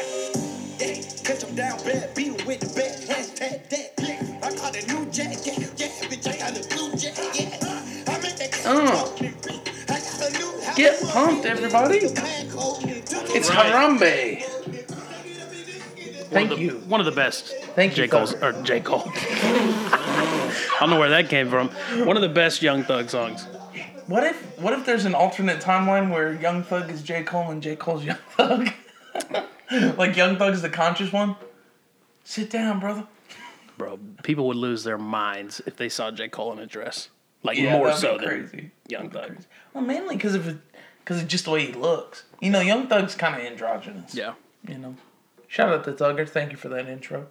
like, yeah, catch 'em down bad, beat 'em with the bat, hashtag that. Yeah, I got a new jack, yeah, yeah, bitch, I got a blue jack, yeah. I make that cash Uh. talk, nigga. I got a new house. Get pumped, everybody. It's Harambe. Thank One of the- you. One of the best. Thank you, J. Cole's, Thugger. or J. Cole. I don't know where that came from. One of the best Young Thug songs. What if what if there's an alternate timeline where Young Thug is J. Cole and J. Cole's Young Thug? like Young Thug's the conscious one? Sit down, brother. Bro, people would lose their minds if they saw J. Cole in a dress. Like Yeah, more so than crazy. Young Thug. Well, mainly because of it, because of just the way he looks. You know, Young Thug's kind of androgynous. Yeah. You know. Shout out to Thugger. Thank you for that intro.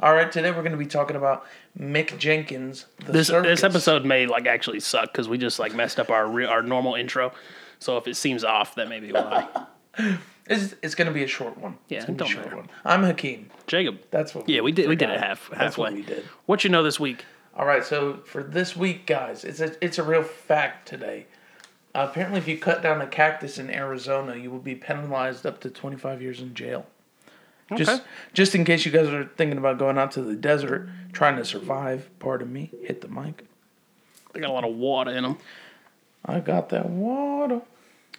All right, today we're going to be talking about Mick Jenkins. The This circus. this episode may like actually suck because we just like messed up our re- our normal intro. So if it seems off, that may be why. It's, it's going to be a short one. Yeah, it's gonna be don't a short matter. one. I'm Hakeem. Jacob. That's what. Yeah, we did we did it forgot. half That's what we did. What you know this week? All right, so for this week, guys, it's a it's a real fact today. Uh, apparently, if you cut down a cactus in Arizona, you will be penalized up to 25 years in jail. Okay. Just just in case you guys are thinking about going out to the desert trying to survive, pardon me, hit the mic. They got a lot of water in them. I got that water.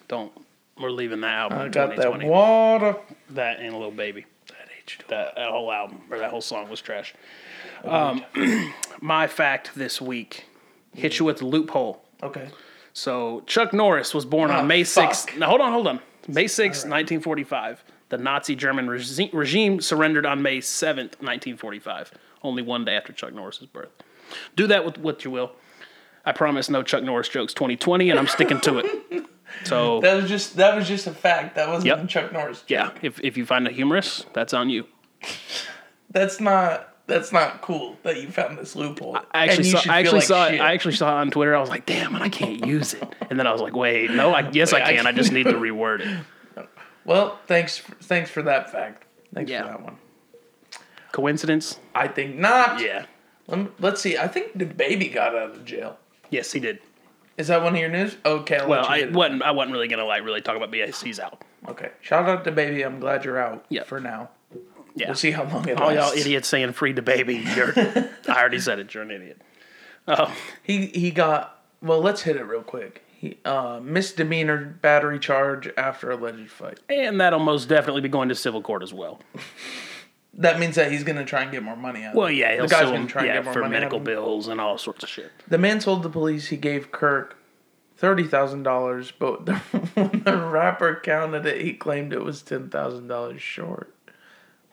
Don't. We're leaving that album I in got that 2020. water. That and a little baby. That H2O. That, that whole album or that whole song was trash. Um, my fact this week hit you with the loophole. Okay. So Chuck Norris was born Ah, on May 6th. Now hold on, hold on. May 6th, 1945. The Nazi German regi- regime surrendered on May 7th, 1945. Only one day after Chuck Norris's birth. Do that with what you will. I promise no Chuck Norris jokes 2020, and I'm sticking to it. So That was just that was just a fact. That wasn't Yep. Chuck Norris. yeah, if if you find it humorous, that's on you. That's not that's not cool that you found this loophole. I actually saw. I actually like saw. shit. It, I actually saw it on Twitter. I was like, "Damn, and I can't use it." And then I was like, "Wait, no, I yes I Wait, I can. I just need to reword it." Well, thanks thanks for that fact. Thanks Yeah. for that one. Coincidence? I think not. Yeah. Lem- Let's see. I think DaBaby got out of jail. Yes, he did. Is that one of your news? Okay. I'll Well, I wasn't. I wasn't really gonna like really talk about BS. Out. Okay. Shout out to baby. I'm glad you're out. Yeah. For now. Yeah. We'll see how long it All y'all idiots saying "free DaBaby." You're. I already said it. You're an idiot. Oh, He he got. Well, let's hit it real quick. He uh misdemeanor battery charge after alleged fight. and that'll most definitely be going to civil court as well. That means that he's gonna try and get more money out. Well, of it. Well, yeah, he'll the guy's gonna him. try and Yeah, get more for money medical bills and all sorts of shit. The man told the police he gave Kirk thirty thousand dollars, but the, when the rapper counted it, he claimed it was ten thousand dollars short.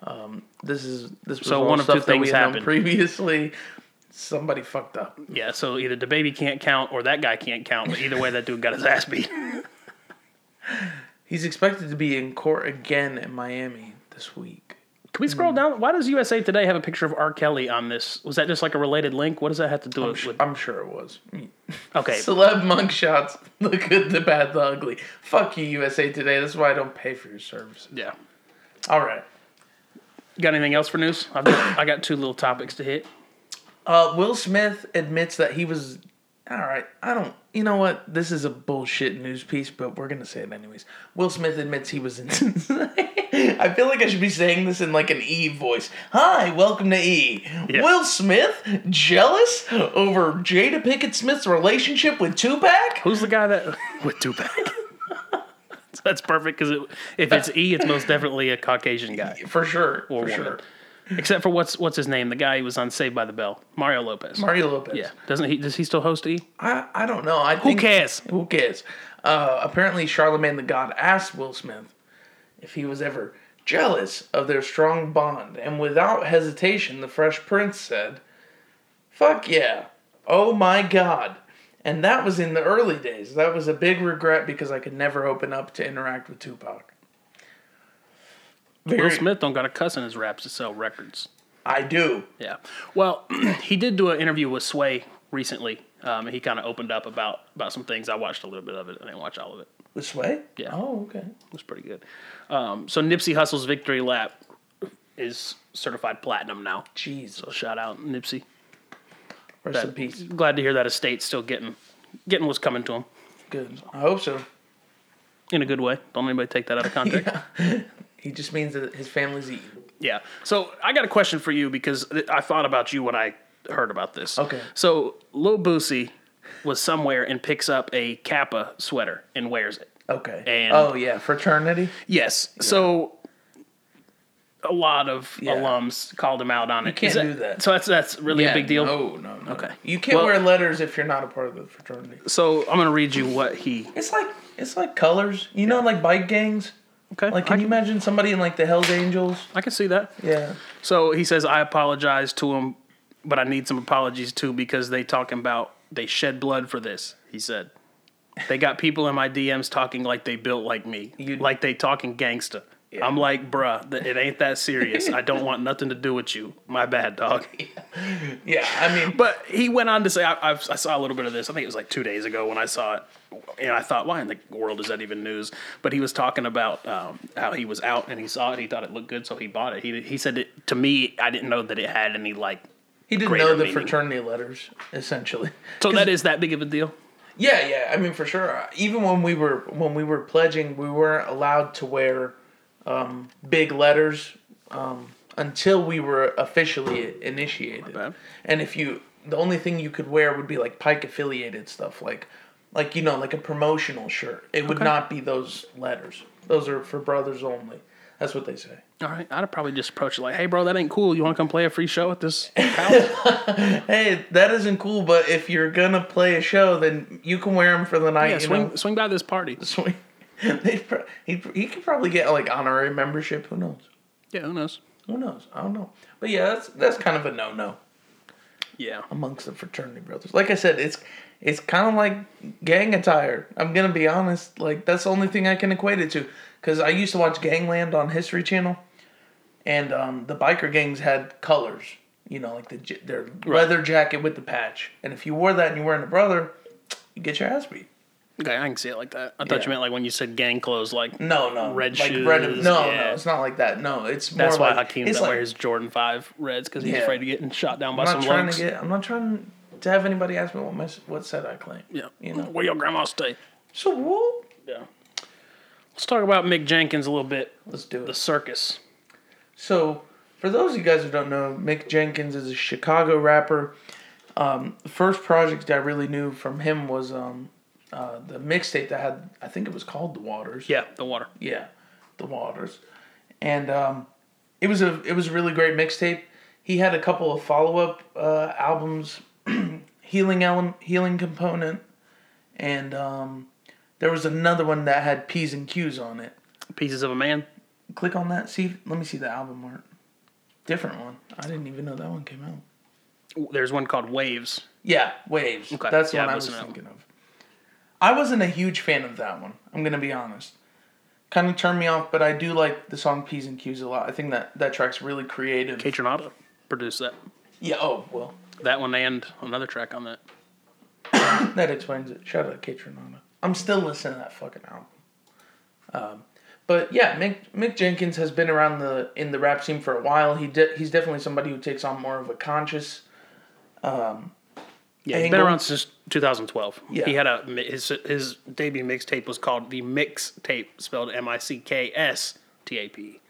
Um, this is this was So one of two things happened. previously. Somebody fucked up. Yeah. So either DaBaby can't count or that guy can't count. But either way, that dude got his ass beat. He's expected to be in court again in Miami this week. Can we scroll down? Why does USA Today have a picture of R. Kelly on this? Was that just like a related link? What does that have to do I'm, with? su- I'm sure it was. okay, Celeb mugshots, the good, the bad, the ugly. Fuck you, USA Today. That's why I don't pay for your services. yeah. All right. Got anything else for news? I've got, I got two little topics to hit. Uh, Will Smith admits that he was. All right, I don't. You know what? This is a bullshit news piece, but we're gonna say it anyways. Will Smith admits he was in. I feel like I should be saying this in like an E voice. Hi, welcome to E. Yeah. Will Smith jealous over Jada Pinkett Smith's relationship with Tupac? Who's the guy that with Tupac? So That's perfect because it, if it's E, it's most definitely a Caucasian guy, For sure, for woman. sure. except for what's what's his name? The guy who was on Saved by the Bell, Mario Lopez. Mario Lopez. yeah, doesn't he? Does he still host E? I, I don't know. I Who cares? Who cares? Uh, apparently, Charlemagne the God asked Will Smith if he was ever jealous of their strong bond, and without hesitation, the Fresh Prince said, "Fuck yeah! Oh my God!" And that was in the early days. That was a big regret because I could never open up to interact with Tupac. Very, Will Smith don't got a cuss in his raps to sell records. I do. Yeah. Well, he did do an interview with Sway recently. Um, he kind of opened up about about some things. I watched a little bit of it. I didn't watch all of it. With way? Yeah. Oh, okay. It was pretty good. Um, so Nipsey Hussle's victory lap is certified platinum now. Jeez. So shout out Nipsey. Rest in peace. Glad to hear that estate's still getting getting what's coming to him Good. I hope so. in a good way. Don't anybody take that out of context. He just means that his family's eating. Yeah. So I got a question for you because I thought about you when I heard about this. Okay. So Lil Boosie was somewhere and picks up a Kappa sweater and wears it. Okay. And- oh yeah, fraternity. Yes. So a lot of Yeah. alums called him out on it. You can't Is do that. So that's that's really yeah, a big deal. No, no, no. Okay. You can't Well- wear letters if you're not a part of the fraternity. So I'm gonna read you what he. It's like it's like colors. You know, like bike gangs. Okay. Like, I can you imagine somebody in like the Hell's Angels? I can see that. Yeah. So he says, I apologize to him, but I need some apologies too because they talking about they shed blood for this. He said, they got people in my DMs talking like they built like me, You- like they talking gangsta. I'm like, bruh, it ain't that serious. I don't want nothing to do with you. My bad, dog. Yeah. I mean, But he went on to say, I, I saw a little bit of this. I think it was like two days ago when I saw it. And I thought, why in the world is that even news? But he was talking about um, how he was out and he saw it. He thought it looked good, so he bought it. He, he said, it, to me, I didn't know that it had any, like, he didn't know the meaning. fraternity letters essentially. so that is that big of a deal? Yeah, yeah. I mean, for sure. Even when we were when we were pledging, we weren't allowed to wear um, big letters um, until we were officially initiated. And if you, the only thing you could wear would be like Pike affiliated stuff, like like you know, like a promotional shirt. It would Okay. not be those letters. Those are for brothers only. That's what they say. All right. I'd probably just approach it like, hey, bro, that ain't cool. You want to come play a free show at this house? Hey, that isn't cool, but if you're gonna play a show, then you can wear them for the night. yeah, swing, know? swing by this party. swing. They'd pro- he he could probably get like honorary membership. Who knows? Yeah, who knows? Who knows? I don't know. But yeah, that's that's kind of a no no Yeah. amongst the fraternity brothers. Like I said, it's it's kind of like gang attire. I'm gonna be honest. Like that's the only thing I can equate it to. Because I used to watch Gangland on History Channel, and um, the biker gangs had colors. You know, like the their leather jacket with the patch. And if you wore that and you weren't a brother, you get your ass beat. Okay, I can see it like that. I thought Yeah. you meant like when you said gang clothes, like No, no, Red like shoes, red. No, yeah. no, it's not like that. No, it's more That's why like Hakeem doesn't like, wear his Jordan Five Reds because he's Yeah. afraid of getting shot down by I'm some not trying to get. I'm not trying to have anybody ask me what my what set I claim. yeah, you know. where your grandma stay. So whoop. Yeah. Let's talk about Mick Jenkins a little bit. Let's do The circus. So for those of you guys who don't know, Mick Jenkins is a Chicago rapper. Um, the first project I really knew from him was um, uh, the mixtape that had. I think it was called The Waters. Yeah, the water. Yeah, The Waters, and um, it was a it was a really great mixtape. He had a couple of follow up uh, albums, Healing Element, Healing Component, and um, there was another one that had P's and Q's on it. Pieces of a man. Click on that. See, let me see the album art. Different one. I didn't even know that one came out. There's one called Waves. Yeah, Waves. Okay, That's the yeah, one I was thinking of. I wasn't a huge fan of that one. I'm gonna be honest. Kind of turned me off, but I do like the song P's and Q's a lot. I think that that track's really creative. Kaytranada produced that. Yeah. Oh well, That one and another track on that. that explains it. Shout out Renata. I'm still listening to that fucking album. Um, but yeah, Mick Mick Jenkins has been around the in the rap scene for a while. He de- he's definitely somebody who takes on more of a conscious. Yeah, he's been around since 2012. Yeah. He had a his his debut mixtape was called the Mix Tape, spelled M I C K S T A P.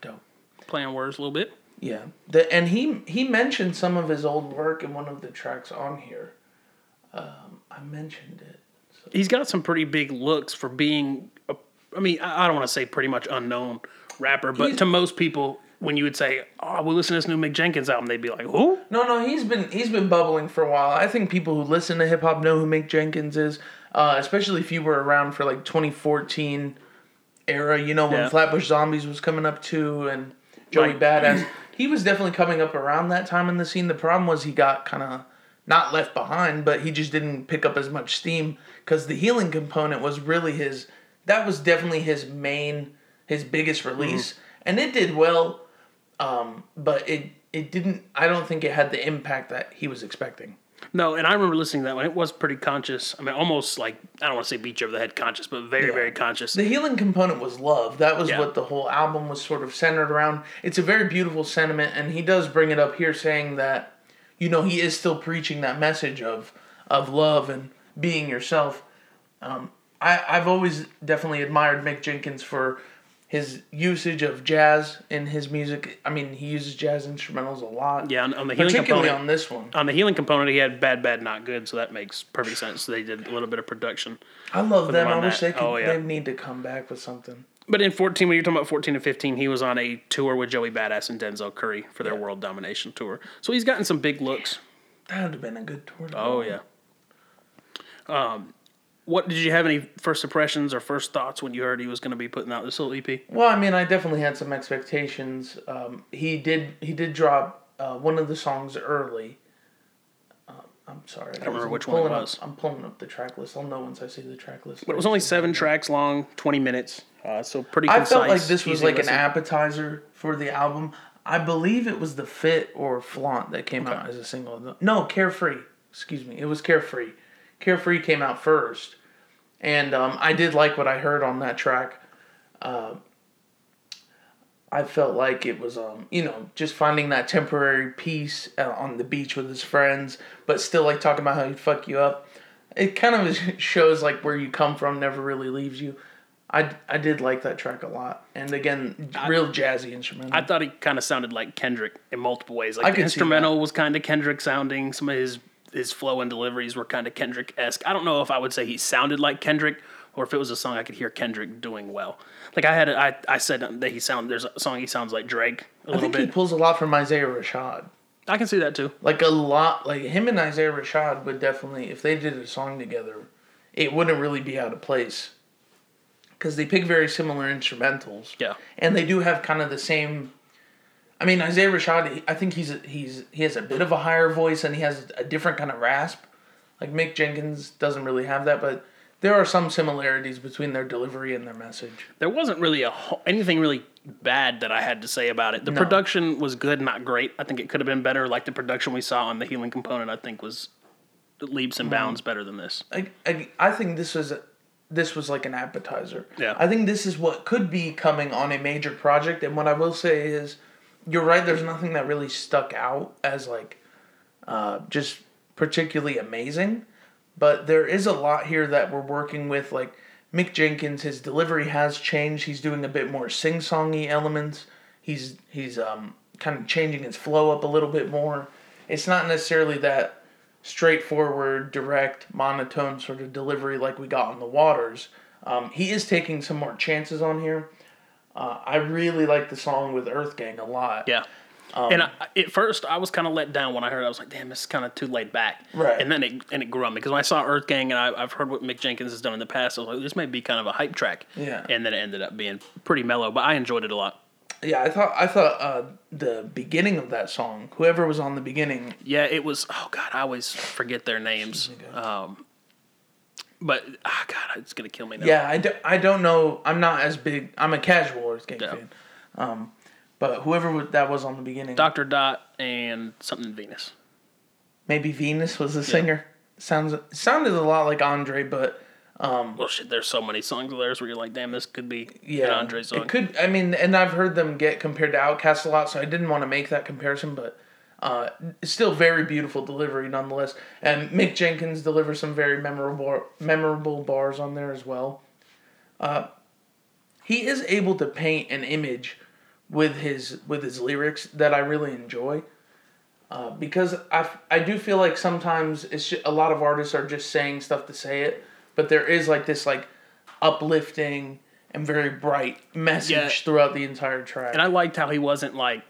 Dope. Playing words a little bit. Yeah, the, and he he mentioned some of his old work in one of the tracks on here. Um, I mentioned it. He's got some pretty big looks for being. A, I mean, I don't want to say pretty much unknown rapper, but He's- to most people, when you would say, "Oh, we listen to this new Mick Jenkins album," they'd be like, "Who?" No, no, he's been he's been bubbling for a while. I think people who listen to hip hop know who Mick Jenkins is, uh, especially if you were around for like 2014 era. You know when Yeah. Flatbush Zombies was coming up too, and Joey Right. Badass. He was definitely coming up around that time in the scene. The problem was he got kind of not left behind, but he just didn't pick up as much steam because the healing component was really his. That was definitely his main, his biggest release, and it did well um, but it it didn't. I don't think it had the impact that he was expecting. No, and I remember listening to that one. It was pretty conscious. I mean, almost like I don't want to say beat you over the head conscious, but very, Yeah. very conscious. The healing component was love. That was Yeah. what the whole album was sort of centered around. It's a very beautiful sentiment, and he does bring it up here, saying that you know he is still preaching that message of of love and being yourself. Um, I I've always definitely admired Mick Jenkins for his usage of jazz in his music. I mean, he uses jazz instrumentals a lot. Yeah, on, on the healing particularly component. on this one. on the healing component, he had bad, bad, not good, so that makes perfect sense. They did a little bit of production. I love them them. I wish that. they could. Oh, yeah. They need to come back with something. But in 14, when you're talking about 14 and 15, he was on a tour with Joey Badass and Denzel Curry for their World Domination tour. So he's gotten some big looks. That would have been a good tour. to Oh yeah. Um, what did you have any first impressions or first thoughts when you heard he was going to be putting out this little EP? Well, I mean, I definitely had some expectations. Um, he did. He did drop uh, one of the songs early. I'm sorry. I don't remember which one it was. Up, I'm pulling up the track list. I'll know once I see the track list. But it was only seven tracks long, 20 minutes, uh, so pretty. concise. I felt like this was like an appetizer for the album. I believe it was the Fit or Flaunt that came out as a single. No, Carefree. Excuse me. It was Carefree. Carefree came out first, and um, I did like what I heard on that track. Uh, I felt like it was, um, you know, just finding that temporary peace uh, on the beach with his friends, but still like talking about how he'd fuck you up. It kind of shows like where you come from never really leaves you. I, I did like that track a lot, and again, real jazzy instrumental. I thought he kind of sounded like Kendrick in multiple ways. Like I the instrumental was kind of Kendrick sounding. Some of his his flow and deliveries were kind of Kendrick esque. I don't know if I would say he sounded like Kendrick or if it was a song I could hear Kendrick doing well. Like I had, a, I I said that he sound. There's a song he sounds like Drake a I little think he bit. pulls a lot from Isaiah Rashad. I can see that too. Like a lot, like him and Isaiah Rashad would definitely, if they did a song together, it wouldn't really be out of place. Because they pick very similar instrumentals. Yeah. and they do have kind of the same. I mean, Isaiah Rashad, I think he's a, he's he has a bit of a higher voice and he has a different kind of rasp. Like Mick Jenkins doesn't really have that, but there are some similarities between their delivery and their message. There wasn't really a whole, anything really bad that I had to say about it. The No. production was good, not great. I think it could have been better. Like the production we saw on the healing component, I think was leaps and bounds better than this. I, I, I think this was a, this was like an appetizer. Yeah. I think this is what could be coming on a major project. And what I will say is, you're right. There's nothing that really stuck out as like, uh, just particularly amazing. But there is a lot here that we're working with. Like Mick Jenkins, his delivery has changed. He's doing a bit more sing-songy elements. He's he's um kind of changing his flow up a little bit more. It's not necessarily that straightforward, direct, monotone sort of delivery like we got on the Waters. Um, he is taking some more chances on here. Uh, I really like the song with Earth Gang a lot. Yeah. Um, and I, at first, I was kind of let down when I heard. it. I was like, "Damn, this is kind of too laid back." Right. And then it and it grew on me because when I saw Earth Gang and I, I've heard what Mick Jenkins has done in the past, I was like, "This may be kind of a hype track." Yeah. And then it ended up being pretty mellow, but I enjoyed it a lot. Yeah, I thought I thought uh, the beginning of that song, whoever was on the beginning, Yeah, it was. Oh God, I always forget their names. Um, but ah, God, it's gonna kill me now. Yeah, I, do, I don't know. I'm not as big. I'm a casual Earth Gang Yeah. fan. Um, but whoever that was on the beginning, Doctur Dot and something Venus. maybe Venus was the singer. Sounds sounded a lot like Andre, but Well, shit, there's so many songs of theirs where you're like, "Damn, this could be yeah, an Andre song." it could. I mean, and I've heard them get compared to Outkast a lot, so I didn't want to make that comparison, but. Uh, still very beautiful delivery nonetheless, and Mick Jenkins delivers some very memorable memorable bars on there as well. Uh, he is able to paint an image with his with his lyrics that I really enjoy. Uh, because I, I do feel like sometimes it's ju- a lot of artists are just saying stuff to say it, but there is like this like uplifting and very bright message Yeah. throughout the entire track. and I liked how he wasn't like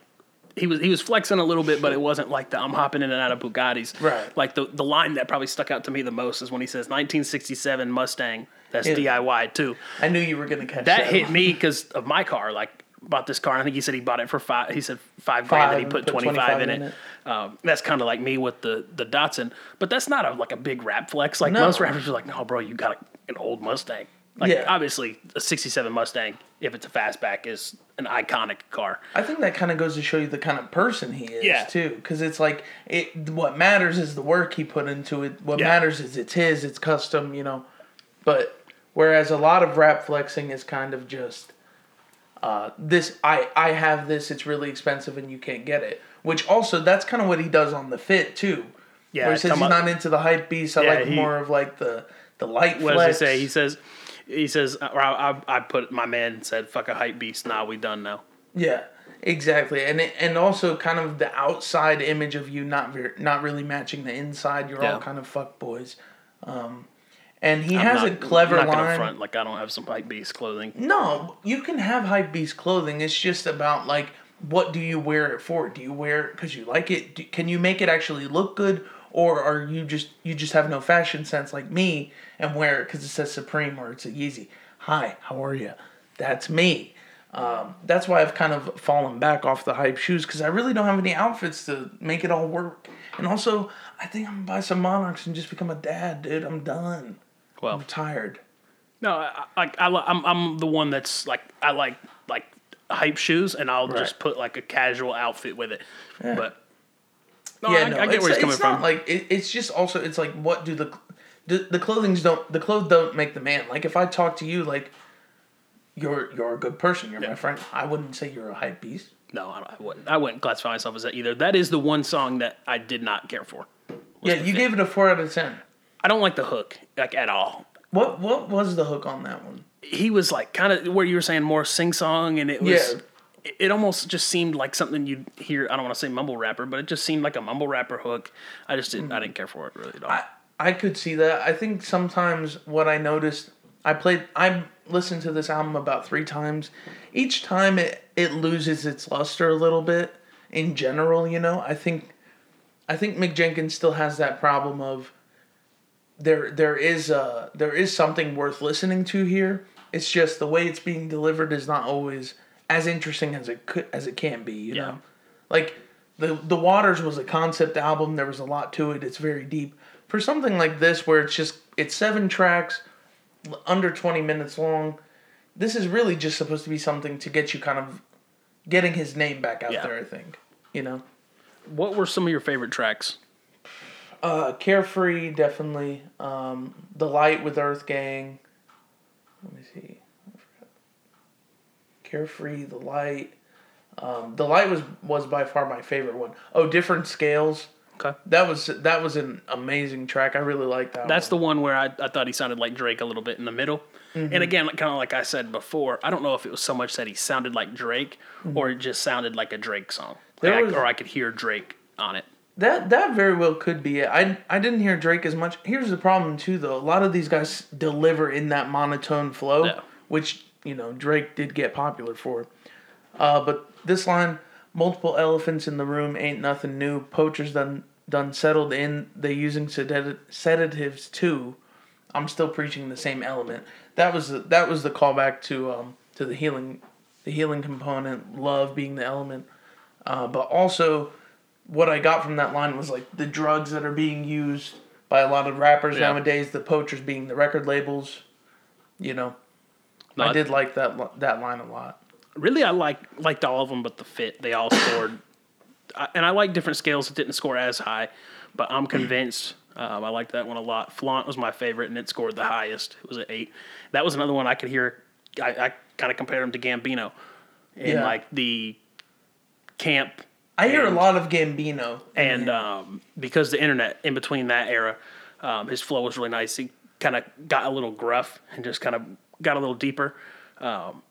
he was he was flexing a little bit, but it wasn't like the I'm hopping in and out of Bugattis. Right. Like the the line that probably stuck out to me the most is when he says 1967 Mustang. That's Yeah. DIY too. I knew you were gonna catch That that. hit me because of my car. Like bought this car. And I think he said he bought it for five. He said five grand, and he put, put 25, in 25 it. in it. Um, that's kind of like me with the the Datsun, but that's not a like a big rap flex. Like No. most rappers are like, no, bro, you got a, an old Mustang. Like Yeah. obviously a '67 Mustang, if it's a fastback, is an iconic car. I think that kind of goes to show you the kind of person he is Yeah. too, because it's like it. What matters is the work he put into it. What Yeah. matters is it's his, it's custom, you know. But whereas a lot of rap flexing is kind of just, uh, this I I have this, it's really expensive and you can't get it. Which also that's kind of what he does on the fit too. Yeah, where he says he's about- not into the hype beast. I Yeah, like he- more of like the the light What flex. does he say? He says, he says, or I, I, I put my man said, "Fuck a hype beast." Nah, we done now. Yeah, exactly, and it, and also kind of the outside image of you not ver- not really matching the inside. You're Yeah. all kind of fuck boys. Um, and he I'm has not, a clever I'm not line. front like I don't have some hype beast clothing. No, you can have hype beast clothing. It's just about like what do you wear it for? Do you wear it because you like it? Do, can you make it actually look good, or are you just you just have no fashion sense like me and wear it because it says Supreme or it's a Yeezy? Hi, how are you? That's me. Um, that's why I've kind of fallen back off the hype shoes because I really don't have any outfits to make it all work. And also, I think I'm gonna buy some Monarchs and just become a dad, dude. I'm done. Well, I'm tired. no, I, I, I, I'm, I'm the one that's like I like like hype shoes, and I'll Right. just put like a casual outfit with it. But no, yeah, I, no, I get it's, where he's coming it's from. not like it, it's just also it's like what do the the, the clothing's don't the clothes don't make the man. Like if I talk to you like you're you're a good person, you're Yeah. my friend. I wouldn't say you're a hype beast. no, I, I wouldn't. I wouldn't classify myself as that either. That is the one song that I did not care for. Yeah, you gave it a four out of ten. I don't like the hook like at all. What what was the hook on that one? He was like kind of where you were saying more sing song, and it was. Yeah. it- It almost just seemed like something you'd hear. I don't want to say mumble rapper, but it just seemed like a mumble rapper hook. I just didn't. I mm-hmm. didn't care for it really at all. I I could see that. I think sometimes what I noticed, I played, I listened to this album about three times. Each time it it loses its luster a little bit. In general, you know, I think, I think Mick Jenkins still has that problem of. There there is uh there is something worth listening to here. It's just the way it's being delivered is not always as interesting as it could as it can be. You Yeah. know, like the the Waters was a concept album. There was a lot to it. It's very deep. For something like this, where it's just it's seven tracks, under twenty minutes long, this is really just supposed to be something to get you kind of getting his name back out Yeah. there. I think you know, what were some of your favorite tracks? Uh, Carefree definitely. Um, the Light with Earth Gang. Let me see. Carefree, the Light. Um, the Light was was by far my favorite one. Oh, different scales. Okay. That was that was an amazing track. I really like that. That's one. the one where I, I thought he sounded like Drake a little bit in the middle. Mm-hmm. And again, kind of like I said before, I don't know if it was so much that he sounded like Drake or it just sounded like a Drake song. Mm-hmm. There Like I- was- or I could hear Drake on it. That that very well could be it. I I didn't hear Drake as much. Here's the problem too, though. A lot of these guys deliver in that monotone flow, Yeah. which you know Drake did get popular for. Uh, but this line, multiple elephants in the room ain't nothing new. Poachers done done settled in. They using sedat- sedatives too. I'm still preaching the same element. That was the, that was the callback to um to the healing, the healing component, love being the element. Uh, but also, what I got from that line was like the drugs that are being used by a lot of rappers Yeah. nowadays. The poachers being the record labels. You know, No, I did like that that line a lot. Really, I like liked all of them, but the fit they all scored. I, and I like different scales that didn't score as high, but I'm convinced. Um, I liked that one a lot. Flaunt was my favorite, and it scored the highest. It was an eight. That was another one I could hear. I, I kind of compared him to Gambino, in Yeah. like the camp I hear a lot of Gambino. and um, because the internet in between that era, um, his flow was really nice. He kind of got a little gruff and just kind of got a little deeper. Um,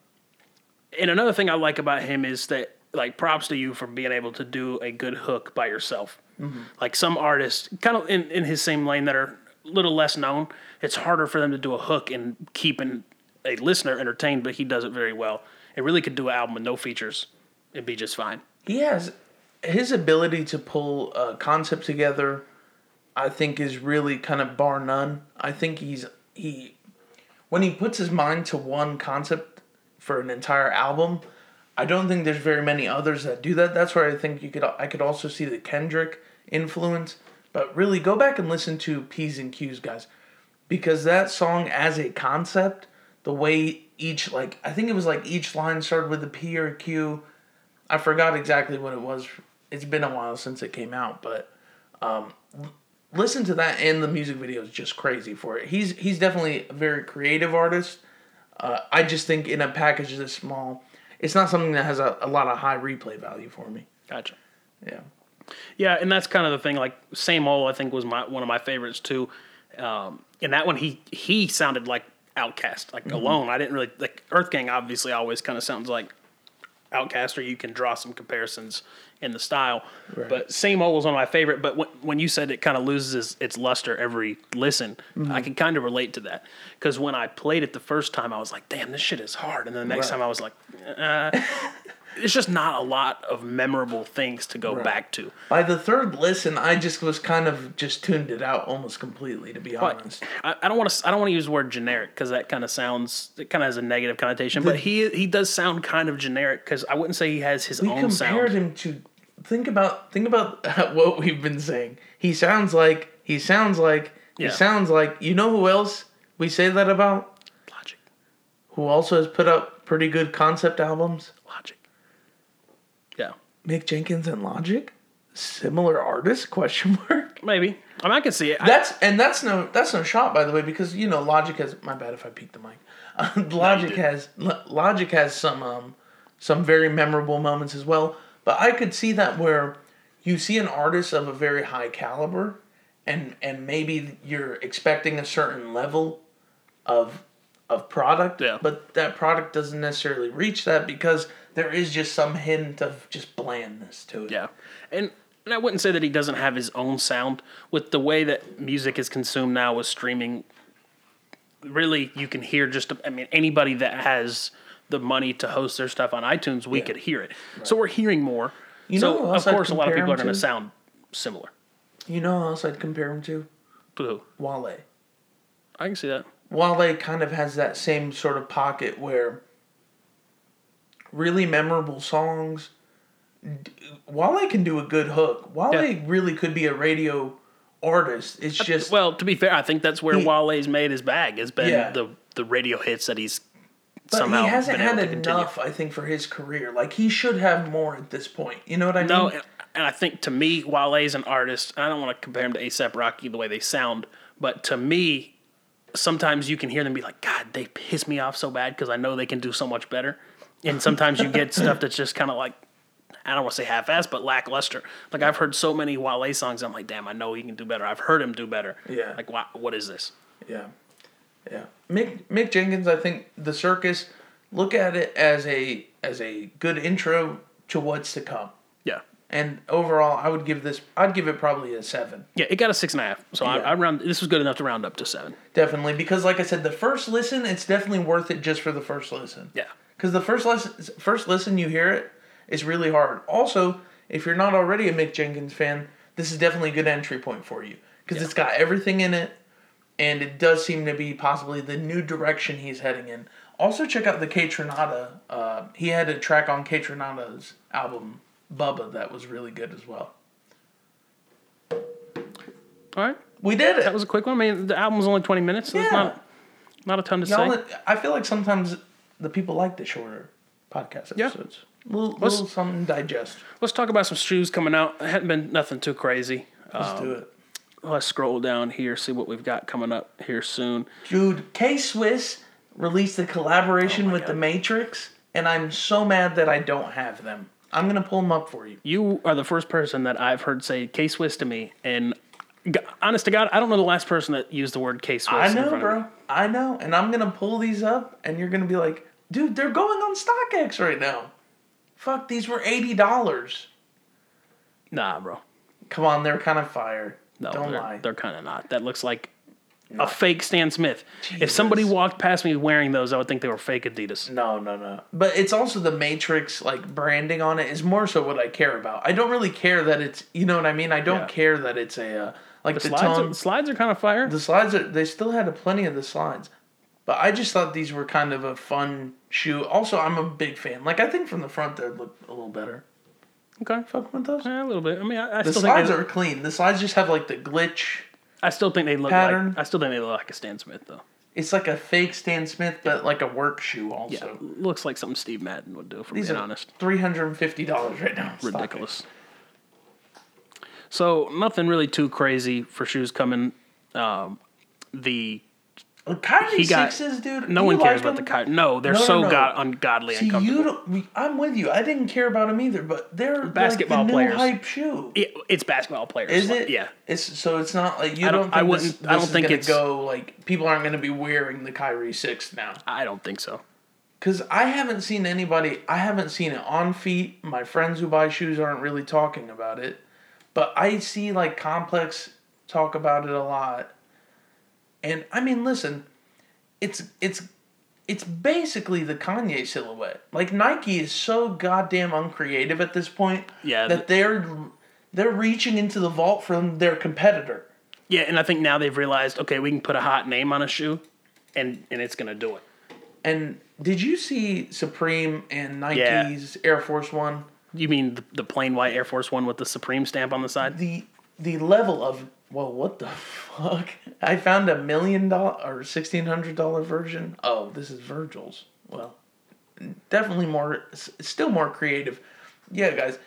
and another thing I like about him is that like props to you for being able to do a good hook by yourself. Like some artists, kind of in, in his same lane that are a little less known, it's harder for them to do a hook and keeping a listener entertained, but he does it very well. It really could do an album with no features and be just fine. he has his ability to pull a concept together. I think is really kind of bar none. I think he's he when he puts his mind to one concept for an entire album. I don't think there's very many others that do that. That's where I think you could I could also see the Kendrick influence. But really, go back and listen to P's and Q's, guys, because that song as a concept, the way each like I think it was like each line started with a P or a Q. I forgot exactly what it was. It's been a while since it came out, but um, l- listen to that and the music video is just crazy for it. He's he's definitely a very creative artist. Uh, I just think in a package this small, it's not something that has a, a lot of high replay value for me. Gotcha. Yeah. Yeah, and that's kind of the thing. Like Same Old, I think was my one of my favorites too. Um, and that one, he he sounded like Outkast. Like alone, I didn't really like Earth Gang. Obviously, always kind of sounds like Outkast, or you can draw some comparisons in the style. But Same Old was one of my favorite. But when, when you said it kind of loses its, luster every listen, I can kind of relate to that because when I played it the first time, I was like, "Damn, this shit is hard," and then the next Right. time I was like, uh, "It's just not a lot of memorable things to go back to." By the third listen, I just was kind of just tuned it out almost completely, to be honest. I, I don't want to. I don't want to use the word generic because that kind of sounds. It kind of has a negative connotation. but he he does sound kind of generic because I wouldn't say he has his We own compared sound. him to think about think about what we've been saying. He sounds like he sounds like Yeah. he sounds like you know who else we say that about? Logic, Who also has put up pretty good concept albums? logic. Yeah, Mick Jenkins and Logic, similar artists? Question mark. maybe. I mean, I can see it. That's and that's no that's no shot by the way because you know Logic has my bad if I peeked the mic. Uh, Logic didn't. has Lo- Logic has some um some very memorable moments as well. But I could see that where you see an artist of a very high caliber and and maybe you're expecting a certain level of of product, Yeah. but that product doesn't necessarily reach that because there is just some hint of just blandness to it. Yeah, and and I wouldn't say that he doesn't have his own sound with the way that music is consumed now with streaming. Really, you can hear just. I mean, anybody that has the money to host their stuff on iTunes, we could hear it. So we're hearing more. You know so who of course, a lot of people are going to to? sound similar. You know who else I'd compare him to? Who? Wale. I can see that. Wale kind of has that same sort of pocket where really memorable songs. Wale can do a good hook. Wale Yeah. really could be a radio artist. It's just Well, to be fair, I think that's where He- Wale's made his bag. Has been Yeah. the the radio hits that he's but somehow he hasn't been had continue. enough. I think for his career, like he should have more at this point. You know what I mean? No, and, and I think to me, Wale's an artist. I don't want to compare him to ASAP Rocky the way they sound, but to me, sometimes you can hear them be like, "God, they piss me off so bad" because I know they can do so much better. And sometimes you get stuff that's just kind of like, I don't want to say half-assed, but lackluster. Like I've heard so many Wale songs, I'm like, damn, I know he can do better. I've heard him do better. Yeah. Like, wha- what is this? Yeah, yeah. Mick Mick Jenkins, I think the circus. Look at it as a as a good intro to what's to come. Yeah. And overall, I would give this. I'd give it probably a seven, Yeah, it got a six and a half. So I, I round. This was good enough to round up to seven. definitely, because like I said, the first listen, it's definitely worth it just for the first listen. Yeah. Because the first listen, first listen you hear it's really hard. Also, if you're not already a Mick Jenkins fan, this is definitely a good entry point for you because Yeah. it's got everything in it, and it does seem to be possibly the new direction he's heading in. Also, check out the Kaytranada. Uh, he had a track on Kaytranada's album Bubba that was really good as well. All right. We did it. That was a quick one. I mean, the album was only 20 minutes, so Yeah. not, not a ton to Y'all, say. I feel like sometimes the people like the shorter podcast Yeah. episodes. Little, Let's- little something to digest. Let's talk about some shoes coming out. It hadn't been nothing too crazy. Let's Um, do it. Let's scroll down here, see what we've got coming up here soon. Dude, K Swiss released a collaboration with The Matrix, and I'm so mad that I don't have them. I'm gonna pull them up for you. You are the first person that I've heard say K Swiss to me, and honest to God, I don't know the last person that used the word K Swiss. I know, bro. I know, and I'm gonna pull these up, and you're gonna be like, dude, they're going on StockX right now. Fuck, these were eighty dollars. Nah, bro. Come on, they're kind of fire. No, don't they're, lie. they're kind of not. That looks like a fake Stan Smith. If somebody walked past me wearing those, I would think they were fake Adidas. No, no, no. But it's also the Matrix like branding on it is more so what I care about. I don't really care that it's you know what I mean. I don't Yeah. care that it's a uh, like The the, slides, tone. are, slides are kind of fire. The slides are they still had a plenty of the slides. But I just thought these were kind of a fun shoe. Also, I'm a big fan. Like I think from the front they'd look a little better. Okay, Fuck with those. Yeah, a little bit. I mean, I, I The still think slides they, are clean. The slides just have like the glitch. I still think they look pattern. like. I still think they look like a Stan Smith though. It's like a fake Stan Smith, but like a work shoe also. Yeah, looks like something Steve Madden would do. For These being honest, three hundred and fifty dollars right now. ridiculous. So nothing really too crazy for shoes coming. Um, the Kyrie got- sixes, dude. No one cares like about the them? Kyrie. No, they're No, no, so no. god ungodly See, uncomfortable. you don't. I'm with you. I didn't care about them either, but they're Basketball like the players. new hype shoe. It- it's basketball players. Is it? Yeah. It's so it's not like you I don't. don't- think I wouldn't- This I don't think it's- go like people aren't going to be wearing the Kyrie six now. I don't think so. Because I haven't seen anybody. I haven't seen it on feet. My friends who buy shoes aren't really talking about it, but I see like Complex talk about it a lot. And I mean, listen, it's it's it's basically the Kanye silhouette. Like Nike is so goddamn uncreative at this point. Yeah, that they're they're reaching into the vault from their competitor. Yeah, and I think now they've realized, okay, we can put a hot name on a shoe, and and it's gonna do it. And did you see Supreme and Yeah. Nike's Air Force One? You mean the, the plain white Air Force One with the Supreme stamp on the side? the the level of well, what the fuck? I found a million dollar or sixteen hundred dollar version. Oh, this is Virgil's. Well, definitely more, still more creative. Yeah, guys,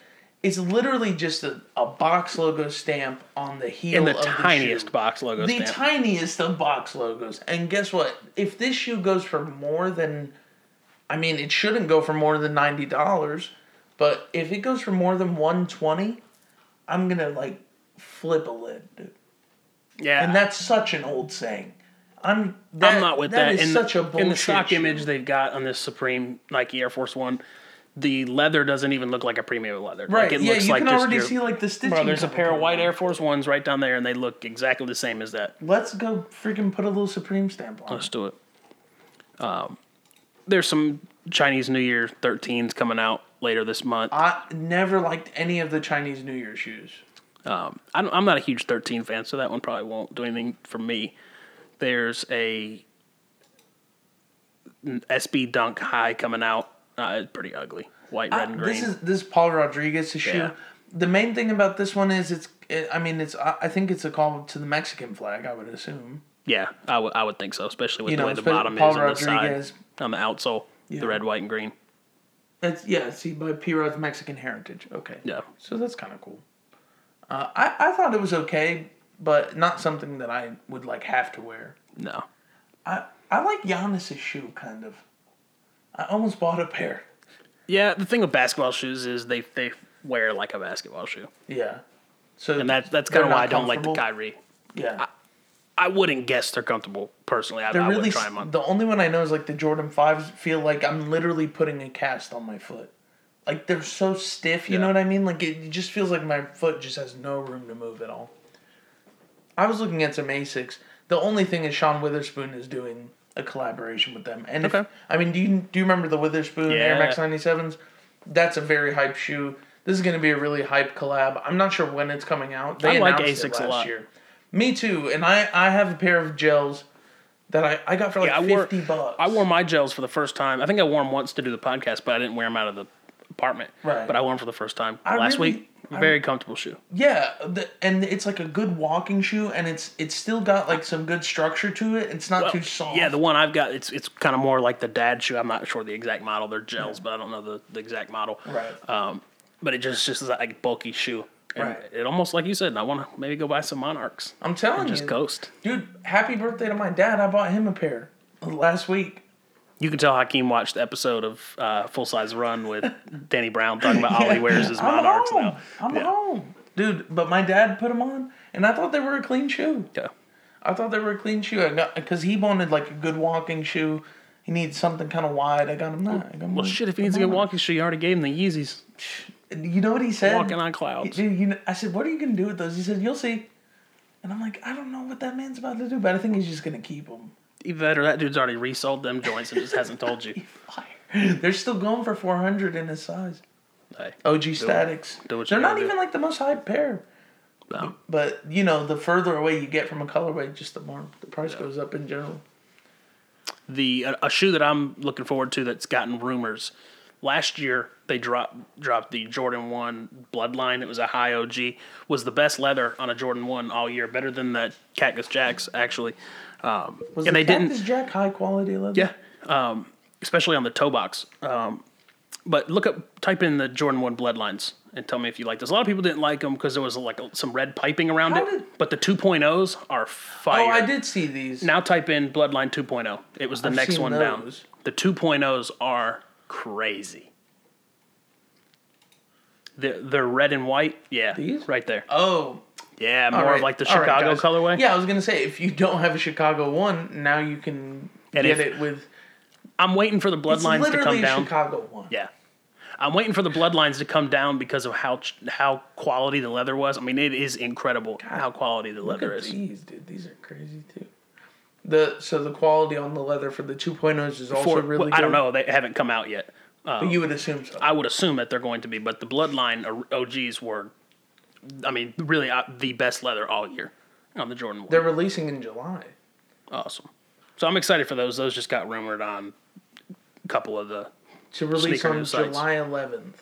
it's literally just a, a box logo stamp on the heel In the of tiniest the shoe. box logo the stamp. tiniest of box logos. And guess what? If this shoe goes for more than, I mean, it shouldn't go for more than ninety dollars. But if it goes for more than one twenty, I'm gonna like flip a lid, dude. yeah, And that's such an old saying. I'm. That, I'm not with that. That is in, such a bullshit in the stock image they've got on this Supreme Nike Air Force One, the leather doesn't even look like a premium leather. Right. Like, it yeah, looks you like can already your- see like the stitching. Bro, there's a pair of going white. Air Force Ones right down there, and they look exactly the same as that. Let's go freaking put a little Supreme stamp on. Let's do it. Um, there's some Chinese New Year 13s coming out later this month. I never liked any of the Chinese New Year shoes. Um, I don't, I'm not a huge 13 fan, so that one probably won't do anything for me. There's a SB Dunk High coming out. Uh, it's pretty ugly, white, red, and Uh, green. This is this is Paul Rodriguez shoe. Yeah. The main thing about this one is it's. It, I mean, it's. I I think it's a call to the Mexican flag. I would assume. yeah, I would I would think so, especially with You the know, way the bottom Paul is on the side, on the outsole, Yeah. the red, white, and green. It's yeah. See, by P Rod's Mexican heritage. Okay. Yeah. So that's kind of cool. Uh, I I thought it was okay, but not something that I would like have to wear. No, I I like Giannis's shoe kind of. I almost bought a pair. yeah. The thing with basketball shoes is they they wear like a basketball shoe, Yeah. So and that's that's kind of why I don't like the? Kyrie. Yeah. I wouldn't guess they're comfortable personally. I, They're I really would try them on. the only one I know is like the Jordan fives. Feel like I'm literally putting a cast on my foot. Like they're so stiff, you know what I mean? Like it just feels like my foot just has no room to move at all. I was looking at some Asics. The only thing is Sean Wotherspoon is doing a collaboration with them. And if, Okay. I mean, do you do you remember the Wotherspoon Air Max 97s? That's a very hype shoe. This is going to be a really hype collab. I'm not sure when it's coming out. They I like announced it Asics a last lot. year. Me too. And I I have a pair of gels that I, I got for like Yeah, I wore- 50 bucks. I wore my gels for the first time. I think I wore them once to do the podcast, but I didn't wear them out of the apartment. Right. But I wore them for the first time I last really- week. I- Very comfortable shoe. Yeah, the, and it's like a good walking shoe, and it's it's still got like some good structure to it. It's not Well, too soft. Yeah, the one I've got, it's it's kind of more like the dad shoe. I'm not sure the exact model. They're gels, but I don't know the, the exact model. right. Um, but it just just is like bulky shoe. And Right. It almost like you said. I want to maybe go buy some Monarchs. I'm telling Just you, coast. dude. Happy birthday to my dad! I bought him a pair last week. You can tell Hakeem watched the episode of uh, Full Size Run with Danny Brown talking about all he wears is I'm Monarchs home. now. I'm Yeah. home, dude. But my dad put them on, and I thought they were a clean shoe. Yeah. I thought they were a clean shoe. I got because he wanted like a good walking shoe. He needs something kind of wide. I got him that. I got him Well, shit, if he needs a good walking shoe, you already gave him the Yeezys. You know what he said? Walking on clouds. Dude, you know, I said, "What are you gonna do with those?" He said, "You'll see." And I'm like, "I don't know what that man's about to do, but I think he's just gonna keep them." Either that or that dude's already resold them joints and just hasn't told you. They're still going for 400 in his size. Hey, OG Statics. do what you They're not do. even like the most hyped pair. no. But you know, the further away you get from a colorway, just the more the price goes up in general. the a, a shoe that I'm looking forward to that's gotten rumors. Last year they dropped dropped the Jordan One Bloodline. It was a high OG. Was the best leather on a Jordan One all year. Better than the Cactus Jacks actually. Um, Was and the they Cactus didn't. Jack high quality leather? Yeah. Um, especially on the toe box. Um, But look up, type in the Jordan One Bloodlines and tell me if you like this. A lot of people didn't like them because there was like some red piping around How it. did- But the 2.0s are fire. Oh, I did see these. Now type in Bloodline 2.0. It was the I've next one down. those. The 2.0s are crazy. They're, they're red and white. Yeah, These? right there. Oh, Yeah, more right. of like the All right, Chicago guys. colorway. Yeah, I was gonna say if you don't have a Chicago one, now you can And get if- it with I'm waiting for the it's bloodlines to literally come a down. Chicago one. Yeah. I'm waiting for the bloodlines to come down because of how ch- how quality the leather was. I mean, it is incredible how quality the Look leather at is. these, dude. These are crazy too. The so the quality on the leather for the 2.0s is also For, really well, good. I don't know. They haven't come out yet. But you would assume so. I would assume that they're going to be, but the bloodline OGs were, I mean, really uh, the best leather all year on the Jordan. They're releasing in July. awesome. So I'm excited for those. Those just got rumored on a couple of the. To release on sites. July 11th.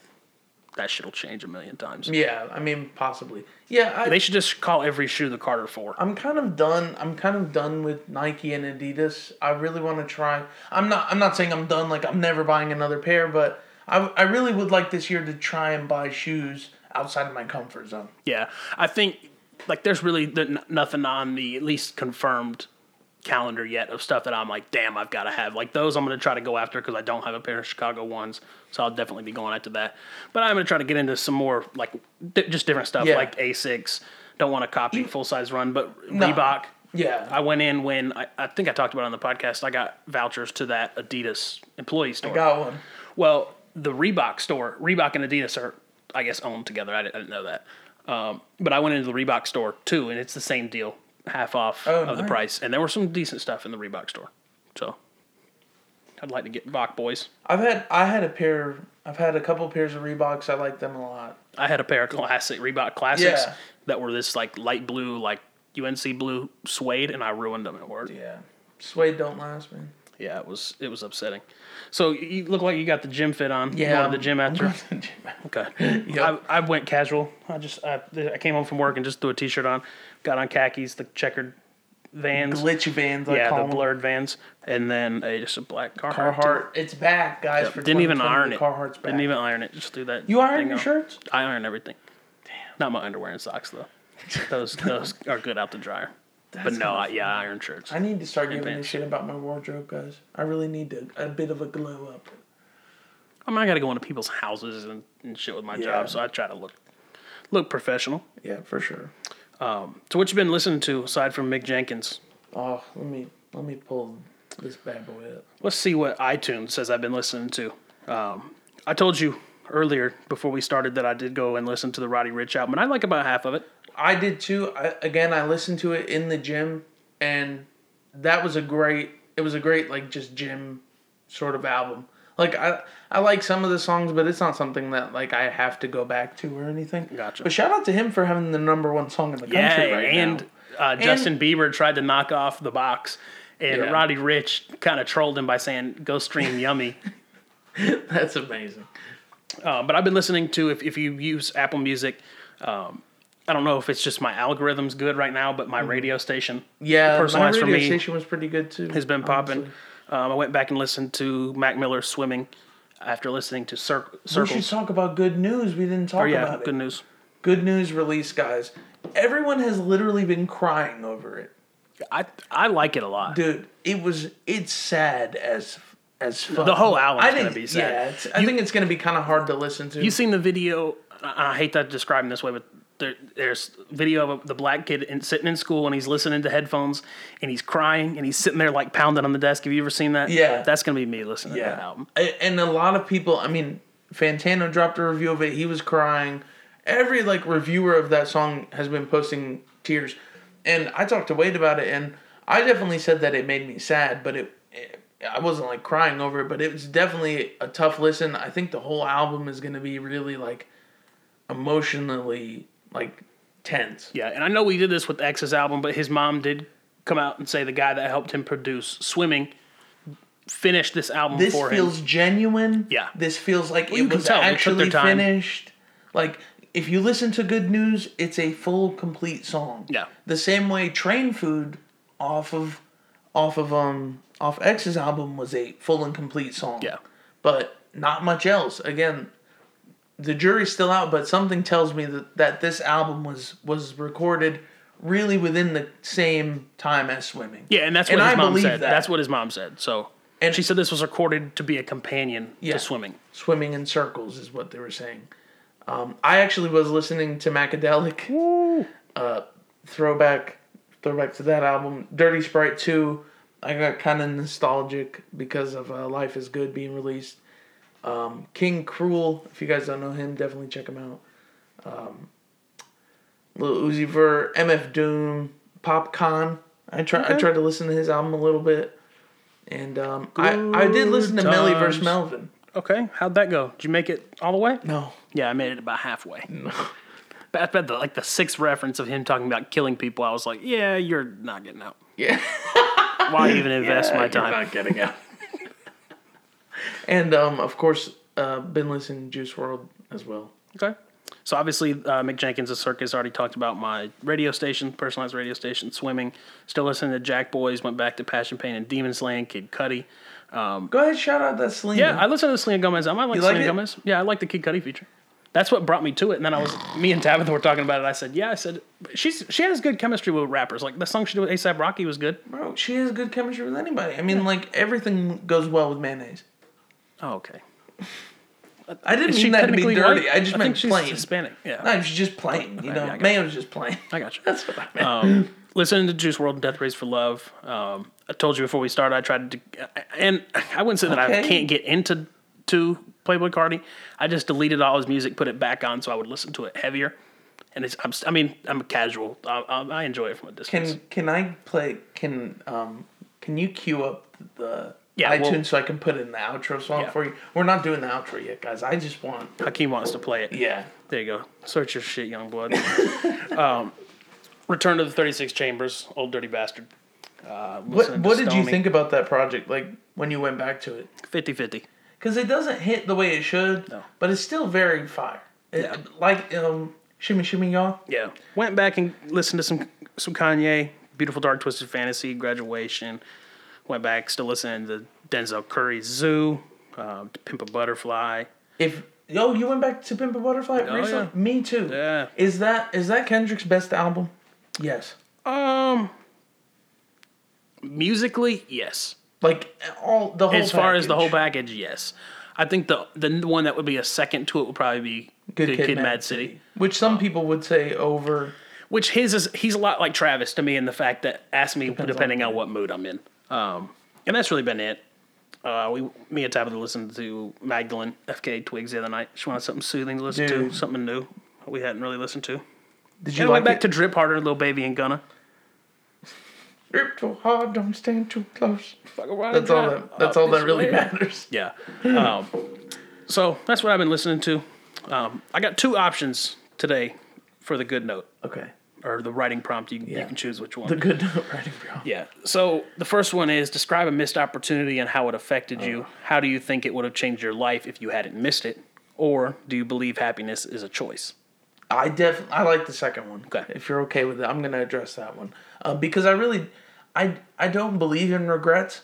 That shit'll change a million times. Yeah, I mean possibly. Yeah, I, They should just call every shoe the Carter Four. I'm kind of done. I'm kind of done with Nike and Adidas. I really want to try. I'm not. I'm not saying I'm done. Like I'm never buying another pair, but I, I really would like this year to try and buy shoes outside of my comfort zone. Yeah, I think like there's really nothing on the at least confirmed calendar yet of stuff that I'm like, damn, I've got to have. Like those, I'm going to try to go after because I don't have a pair of Chicago ones, so I'll definitely be going after that. But I'm going to try to get into some more like di- just different stuff, Yeah. like Asics. Don't want to copy full size run, but No. Reebok. Yeah. I went in when I, I think I talked about it on the podcast. I got vouchers to that Adidas employee store. I got one. Well, the Reebok store, Reebok and Adidas are, I guess, owned together. I didn't, I didn't know that. Um, but I went into the Reebok store too, and it's the same deal, half off Oh, of the price. And there was some decent stuff in the Reebok store. So I'd like to get Bach boys. I've had. I had a pair. I've had a couple pairs of Reeboks. I like them a lot. I had a pair of classic Reebok classics Yeah. that were this like light blue, like UNC blue suede, and I ruined them at work. Yeah. Suede don't last, man. Yeah, it was it was upsetting. So you look like you got the gym fit on. Yeah. going to the gym after. the gym. Okay. Yep. I, I went casual. I just I, I came home from work and just threw a t-shirt on, got on khakis, the checkered Vans, Glitchy Vans. I yeah, the them. blurred Vans, and then a, just a black Carhartt. Carhartt. It's back, guys. Yep. For Didn't even iron it. Carhartt's back. Didn't even iron it. Just threw that. You iron your on. shirts? I iron everything. Damn. Not my underwear and socks though. Those those are good out the dryer. But no, I, yeah, iron shirts. I need to start giving a shit about my wardrobe, guys. I really need to, a bit of a glow up. I mean, I got to go into people's houses and, and shit with my Yeah. job, so I try to look look professional. Yeah, for sure. So what you been listening to aside from Mick Jenkins? Oh, let me let me pull this bad boy up. Let's see what iTunes says I've been listening to. Um, I told you earlier before we started that I did go and listen to the Roddy Ricch album, and I like about half of it. I did too. I, again, I listened to it in the gym, and that was a great. It was a great like just gym sort of album. Like I I like some of the songs, but it's not something that like I have to go back to or anything. Gotcha. But shout out to him for having the number one song in the country right and now. uh, Justin Bieber tried to knock off the box, and Yeah. Roddy Ricch kind of trolled him by saying, "Go stream Yummy." That's amazing. Uh, but I've been listening to if if you use Apple Music. Um, I don't know if it's just my algorithm's good right now, but my radio station Yeah, my Personalized for radio me station was pretty good too. has been popping. honestly. Um, I went back and listened to Mac Miller swimming after listening to Cir- We should talk about good news. We didn't talk Oh yeah, about good it. news. Good news release, guys. Everyone has literally been crying over it. I I like it a lot. dude it was it's sad as as fuck. The whole album's I gonna think, be sad. yeah it's, i think it's gonna be kind of hard to listen to You seen the video? I I hate that describing this way, but there, there's video of the black kid in, sitting in school and he's listening to headphones and he's crying and he's sitting there like pounding on the desk. Have you ever seen that? Yeah. that's gonna be me listening to that yeah album. And a lot of people i mean fantano dropped a review of it he was crying every like reviewer of that song has been posting tears and i talked to wade about it and i definitely said that it made me sad but it, it I wasn't like crying over it, but it was definitely a tough listen. I think the whole album is going to be really like emotionally like tense. Yeah, and I know we did this with X's album, but his mom did come out and say the guy that helped him produce Swimming finished this album this for feels genuine. Yeah. This feels like you it was tell actually finished. Like if you listen to Good News, it's a full complete song. Yeah. The same way Train Food off of off of um off X's album was a full and complete song. Yeah. But not much else. Again, the jury's still out, but something tells me that, that this album was was recorded really within the same time as swimming. Yeah, and that's what And his I mom said. that. That's what his mom said. So, And- she said this was recorded to be a companion Yeah. to swimming. Swimming in circles is what they were saying. Um, I actually was listening to Macadelic. Uh, throwback, throwback to that album. Dirty Sprite two. I got kind of nostalgic because of uh, Life Is Good being released. Um, King Krule. If you guys don't know him, definitely check him out. Um, Lil Uzi Vert, MF Doom, Popcorn. I try. I tried to listen to his album a little bit, and um, I I did listen to Melly vs. Melvin. Okay, how'd that go? Did you make it all the way? No. Yeah, I made it about halfway. No. But at the like the sixth reference of him talking about killing people, I was like, yeah, you're not getting out. Yeah. Why even invest my You're time? not getting out. And um, of course, uh, been listening to Juice WRLD as well. Okay. So obviously, uh, Mick Jenkins' Circus already talked about my radio station, personalized radio station, swimming. Still listening to Jack Boys. Went back to Passion Pain and Demon Slayin', Kid Cudi. Go ahead, shout out that Selena. Yeah, I listened to Selena Gomez. I might like You like Selena it? Gomez. Yeah, I like the Kid Cudi feature. That's what brought me to it. And then I was, me and Tabitha were talking about it. I said, yeah, I said she's she has good chemistry with rappers. Like the song she did with ASAP Rocky was good. Bro, she has good chemistry with anybody. I mean, like everything goes well with mayonnaise. Oh, okay. I didn't Is mean she that to be technically dirty. white? I just I meant think she's plain. Hispanic. Yeah, No, she's just plain. You know, yeah, I got mayo's just plain. I got you. That's what I meant. um, listening to Juice WRLD and Death Race for Love. Um, I told you before we started, I tried to, and I wouldn't say that I Okay. can't get into to Playboi Carti. I just deleted all his music, put it back on, so I would listen to it heavier. And it's, I'm, I mean, I'm a casual. I, I, I enjoy it from a distance. can can I play? Can um can you cue up the Yeah, iTunes well- so I can put it in the outro song Yeah. for you? We're not doing the outro yet, guys. I just want. Hakeem wants to play it. Yeah. There you go. Search your shit, young blood. um, Return to the 36 Chambers, old dirty bastard. Uh, What What did you think about that project? Like when you went back to it, 50 50. because it doesn't hit the way it should, No. but it's still very fire. It, Yeah. Like um, Shimmy Shimmy Ya. Yeah. Went back and listened to some some Kanye, Beautiful Dark Twisted Fantasy, Graduation. Went back, still listening to Denzel Curry's Zoo, uh, Pimp a Butterfly. If yo, you went back to Pimp a Butterfly Oh, recently. yeah. Me too. Yeah. Is that is that Kendrick's best album? Yes. Um, musically, yes. Like all the whole. As far as the whole package. package, yes. I think the the one that would be a second to it would probably be Good, Kid, Mad, City. which some people would say over. Which his is he's a lot like Travis to me in the fact that ask me Depends depending on- on, what mood I'm in. Um, and that's really been it. Uh, we me and Tabitha listened to Magdalene FKA twigs the other night. She wanted something soothing to listen Dude. to, something new we hadn't really listened to. Did you I like went back it? to Drip Harder, Little Baby and Gunna. Drip too hard, don't stand too close. That's all That's all that. That's all that really matters. Yeah. Um, so that's what I've been listening to. Um, I got two options today for the good note Okay. Or the writing prompt. You, Yeah. you can choose which one. The good writing bro. Yeah. So the first one is describe a missed opportunity and how it affected you. How do you think it would have changed your life if you hadn't missed it? Or do you believe happiness is a choice? I def I like the second one. Okay. If you're okay with it, I'm gonna address that one uh, because I really, I I don't believe in regrets.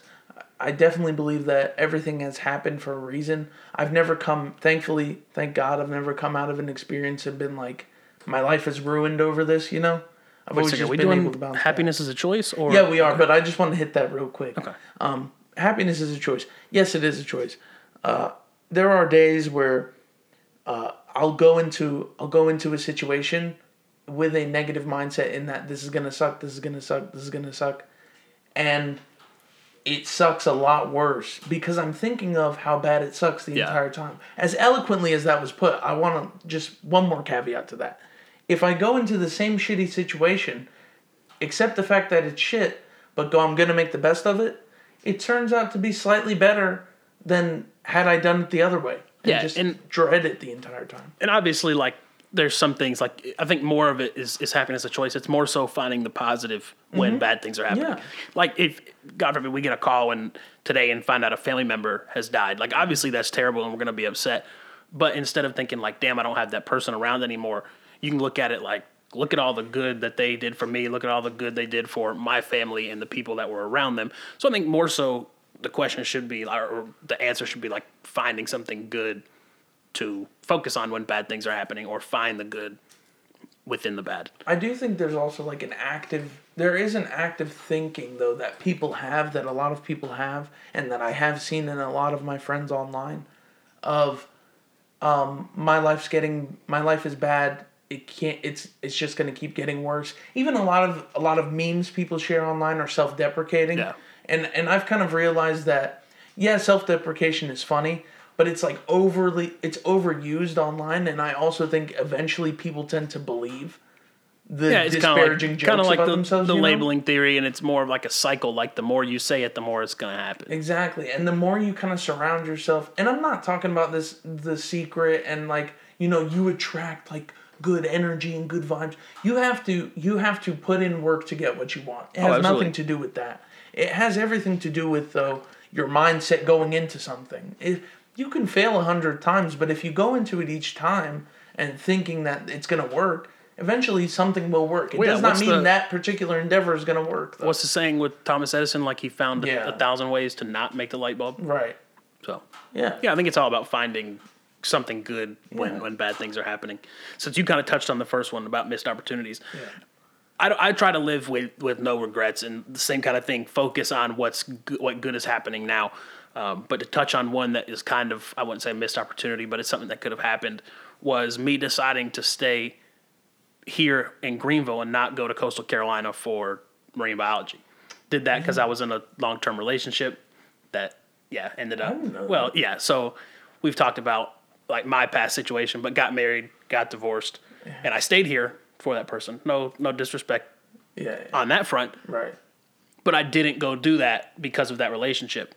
I definitely believe that everything has happened for a reason. I've never come, thankfully, thank God, I've never come out of an experience and been like, my life is ruined over this. You know, I've always just been able to bounce back. happiness is a choice? Or Yeah, we are, but I just want to hit that real quick. Okay. Um, happiness is a choice. Yes, it is a choice. Uh, there are days where uh, I'll go into I'll go into a situation with a negative mindset in that this is gonna suck, this is gonna suck, this is gonna suck, and it sucks a lot worse because I'm thinking of how bad it sucks the Yeah. entire time. As eloquently as that was put, I want to just one more caveat to that. If I go into the same shitty situation, accept the fact that it's shit, but go, I'm gonna make the best of it. It turns out to be slightly better than had I done it the other way. And Yeah, just and- dread it the entire time. and obviously like there's some things like I think more of it is is happiness a choice. It's more so finding the positive when mm-hmm. bad things are happening. Yeah. Like if God forbid we get a call and today and find out a family member has died. Like obviously that's terrible and we're gonna be upset. But instead of thinking like, damn, I don't have that person around anymore, you can look at it like look at all the good that they did for me, look at all the good they did for my family and the people that were around them. So I think more so the question should be, or the answer should be like finding something good to focus on when bad things are happening, or find the good within the bad. I do think there's also like an active there is an active thinking though that people have that a lot of people have and that I have seen in a lot of my friends online of um my life's getting my life is bad it can't it's it's just going to keep getting worse even a lot of a lot of memes people share online are self-deprecating Yeah. and and I've kind of realized that yeah self-deprecation is funny but it's like overly it's overused online and I also think eventually people tend to believe the Yeah, it's kind disparaging of like, jokes kind of like about the, themselves the you know? labeling theory, and it's more of like a cycle. Like the more you say it, the more it's gonna happen. Exactly. And the more you kind of surround yourself, and I'm not talking about this the secret and like, you know, you attract like good energy and good vibes. You have to you have to put in work to get what you want. It oh, has Oh, nothing to do with that. It has everything to do with though your mindset going into something. It, you can fail a hundred times, but if you go into it each time and thinking that it's gonna work, eventually something will work. It Well, yeah, does not mean the- that particular endeavor is gonna work. Though. What's the saying with Thomas Edison? Like he found a- a thousand ways to not make the light bulb. right? So Yeah. yeah, I think it's all about finding something good when, Yeah. when bad things are happening. Since you kind of touched on the first one about missed opportunities, I, I try to live with, with no regrets and the same kind of thing. Focus on what's good, what good is happening now. Um, but to touch on one that is kind of I wouldn't say missed opportunity, but it's something that could have happened was me deciding to stay here in Greenville and not go to Coastal Carolina for marine biology. Did that because I was in a long term relationship that yeah ended up well yeah. So we've talked about like my past situation, but got married, got divorced, and I stayed here for that person. No no disrespect Yeah. yeah. on that front, Right. but I didn't go do that because of that relationship.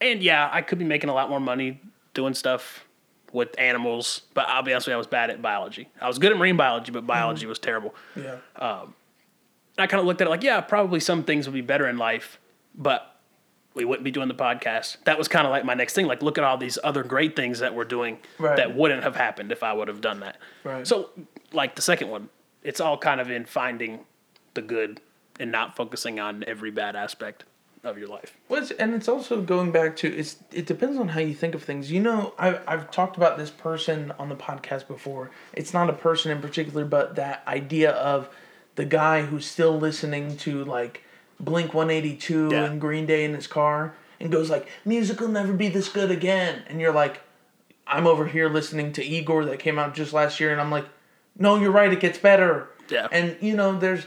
And yeah, I could be making a lot more money doing stuff with animals, but I'll be honest with you, I was bad at biology. I was good at marine biology, but biology mm-hmm. was terrible. Yeah. Um, I kind of looked at it like, yeah, probably some things would be better in life, but we wouldn't be doing the podcast. That was kind of like my next thing. Like, look at all these other great things that we're doing Right. that wouldn't have happened if I would have done that. Right. So, like the second one, it's all kind of in finding the good and not focusing on every bad aspect of your life. Well, it's, and it's also going back to it's. It depends on how you think of things. You know, I I've talked about this person on the podcast before. It's not a person in particular, but that idea of the guy who's still listening to like Blink One Eighty Two Yeah. and Green Day in his car and goes like, "Music will never be this good again," and you're like, I'm over here listening to Igor that came out just last year, and I'm like, no, you're right, it gets better. Yeah. And you know, there's,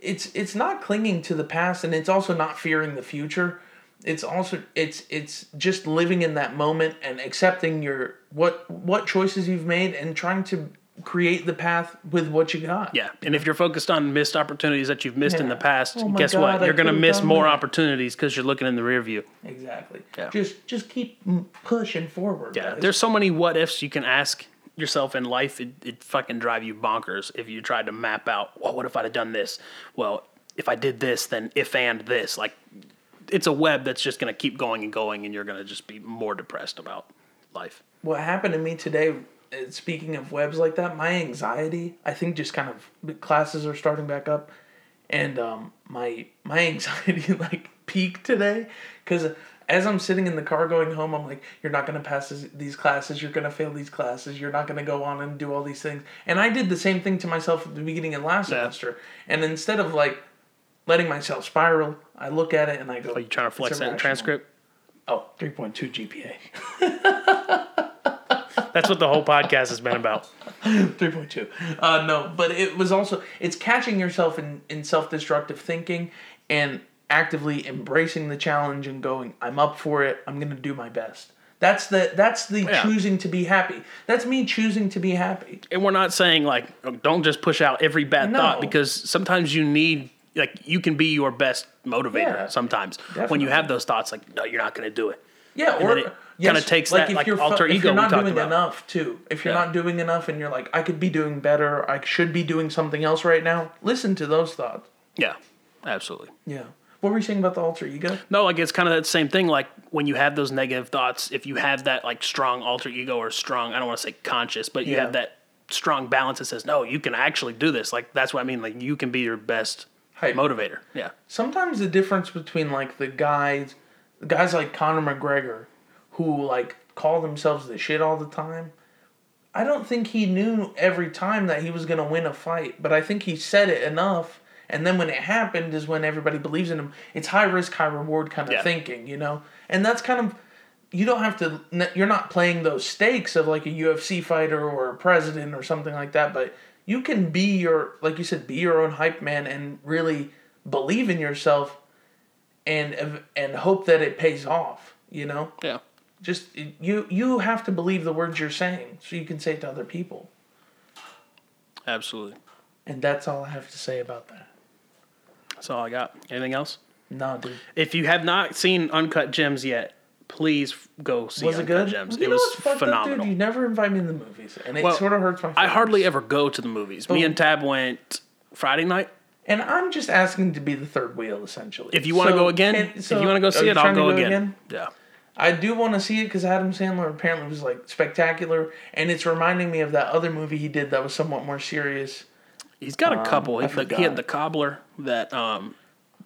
it's it's not clinging to the past, and it's also not fearing the future. It's also it's it's just living in that moment and accepting your what what choices you've made and trying to create the path with what you got. Yeah, and if you're focused on missed opportunities that you've missed in the past, Oh guess God, what? You're going to miss more that. opportunities because you're looking in the rear view. Exactly. Yeah. Just just keep pushing forward. Yeah, guys. there's so many what ifs you can ask yourself in life. It it fucking drive you bonkers if you tried to map out. Well, what if I'd have done this? Well, if I did this, then if and this. Like, it's a web that's just gonna keep going and going, and you're gonna just be more depressed about life. what happened to me today speaking of webs like that my anxiety i think just kind of classes are starting back up and um, my my anxiety like peaked today because as i'm sitting in the car going home i'm like you're not going to pass this, these classes you're going to fail these classes you're not going to go on and do all these things and i did the same thing to myself at the beginning of last Yeah. semester and instead of like letting myself spiral i look at it and i go Are you trying to flex that transcript? oh 3.2 gpa That's what the whole podcast has been about. 3.2 uh no but it was also it's catching yourself in in self-destructive thinking and actively embracing the challenge and going i'm up for it. I'm gonna do my best. That's the that's the Yeah. choosing to be happy. That's me choosing to be happy. And we're not saying like oh, don't just push out every bad No. thought because sometimes you need like you can be your best motivator Yeah, sometimes. When you have those thoughts like no you're not going to do it. Yeah And or it kinda takes that, if like, you're fu- alter if ego you're not doing about. enough too. If you're Yeah. not doing enough and you're like i could be doing better. I should be doing something else right now listen to those thoughts. Yeah. Absolutely. Yeah. What were you saying about the alter ego? No like it's kind of that same thing like when you have those negative thoughts if you have that like strong alter ego or strong i don't want to say conscious but you Yeah. have that strong balance that says no you can actually do this. Like that's what i mean like you can be your best Hype. motivator. Yeah. Sometimes the difference between like the guys guys like Conor McGregor, who like call themselves the shit all the time. I don't think he knew every time that he was gonna win a fight, but I think he said it enough. And then when it happened is when everybody believes in him. It's high risk, high reward kind of Yeah. thinking, you know. And that's kind of you don't have to. You're not playing those stakes of like a UFC fighter or a president or something like that, but you can be your like you said, be your own hype man and really believe in yourself and and hope that it pays off. You know, Yeah. Just you you have to believe the words you're saying so you can say it to other people. Absolutely. And that's all I have to say about that. That's all I got. Anything else? No, dude. If you have not seen Uncut Gems yet, please go see Was it Uncut good? Gems. You it was up, phenomenal. dude? You never invite me to the movies, and it Well, sort of hurts my. Feelings. I hardly ever go to the movies. Me Oh. and Tab went Friday night. And I'm just asking to be the third wheel, essentially. If you want to So, go again, and- if you want to go see it, I'll to go, again. Yeah. I do want to see it because Adam Sandler apparently was like spectacular, and it's reminding me of that other movie he did that was somewhat more serious. He's got a couple. Um, I He, the- he had the cobbler that um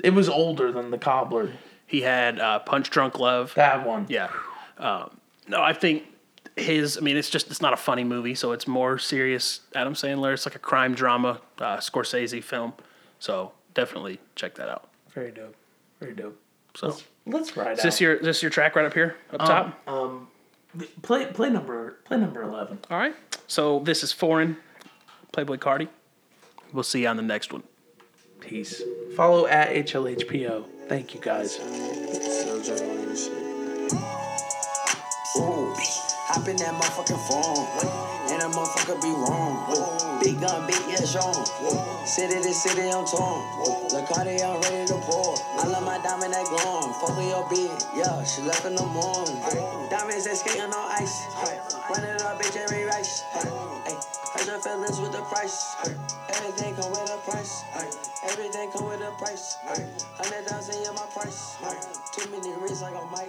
It was older than The Cobbler. he had uh, Punch Drunk Love. That one. Yeah. Um, no, I think his. I mean, it's just it's not a funny movie, so it's more serious. Adam Sandler. It's like a crime drama, uh, Scorsese film. So definitely check that out. Very dope. Very dope. So Let's, let's ride is out. this your is this your track right up here up top? um, play play number play number eleven. All right. So this is foreign. Playboi Carti. We'll see you on the next one. Peace. Follow at HLHPO. Thank you guys. Ooh, hop in that motherfucking phone. And that motherfucker be wrong. Big gun, big yeah, strong. City to city, I'm torn. The Cardi, I'm ready to pour. I love my diamond that glowing. Fuck with your bitch, yeah, she left in the morning. Diamonds that skating on ice. Run it up, bitch, every race. Hey, hurt your feelings with the price. Everything come with a price. Everything come with a price. Hundred thousand in my price. Too many rings like a mic.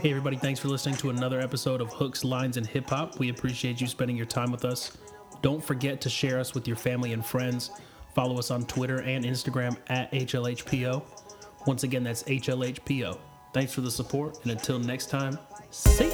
Hey, everybody, thanks for listening to another episode of Hooks, Lines, and Hip Hop. We appreciate you spending your time with us. Don't forget to share us with your family and friends. Follow us on Twitter and Instagram at HLHPO. Once again, that's HLHPO. Thanks for the support, and until next time, see!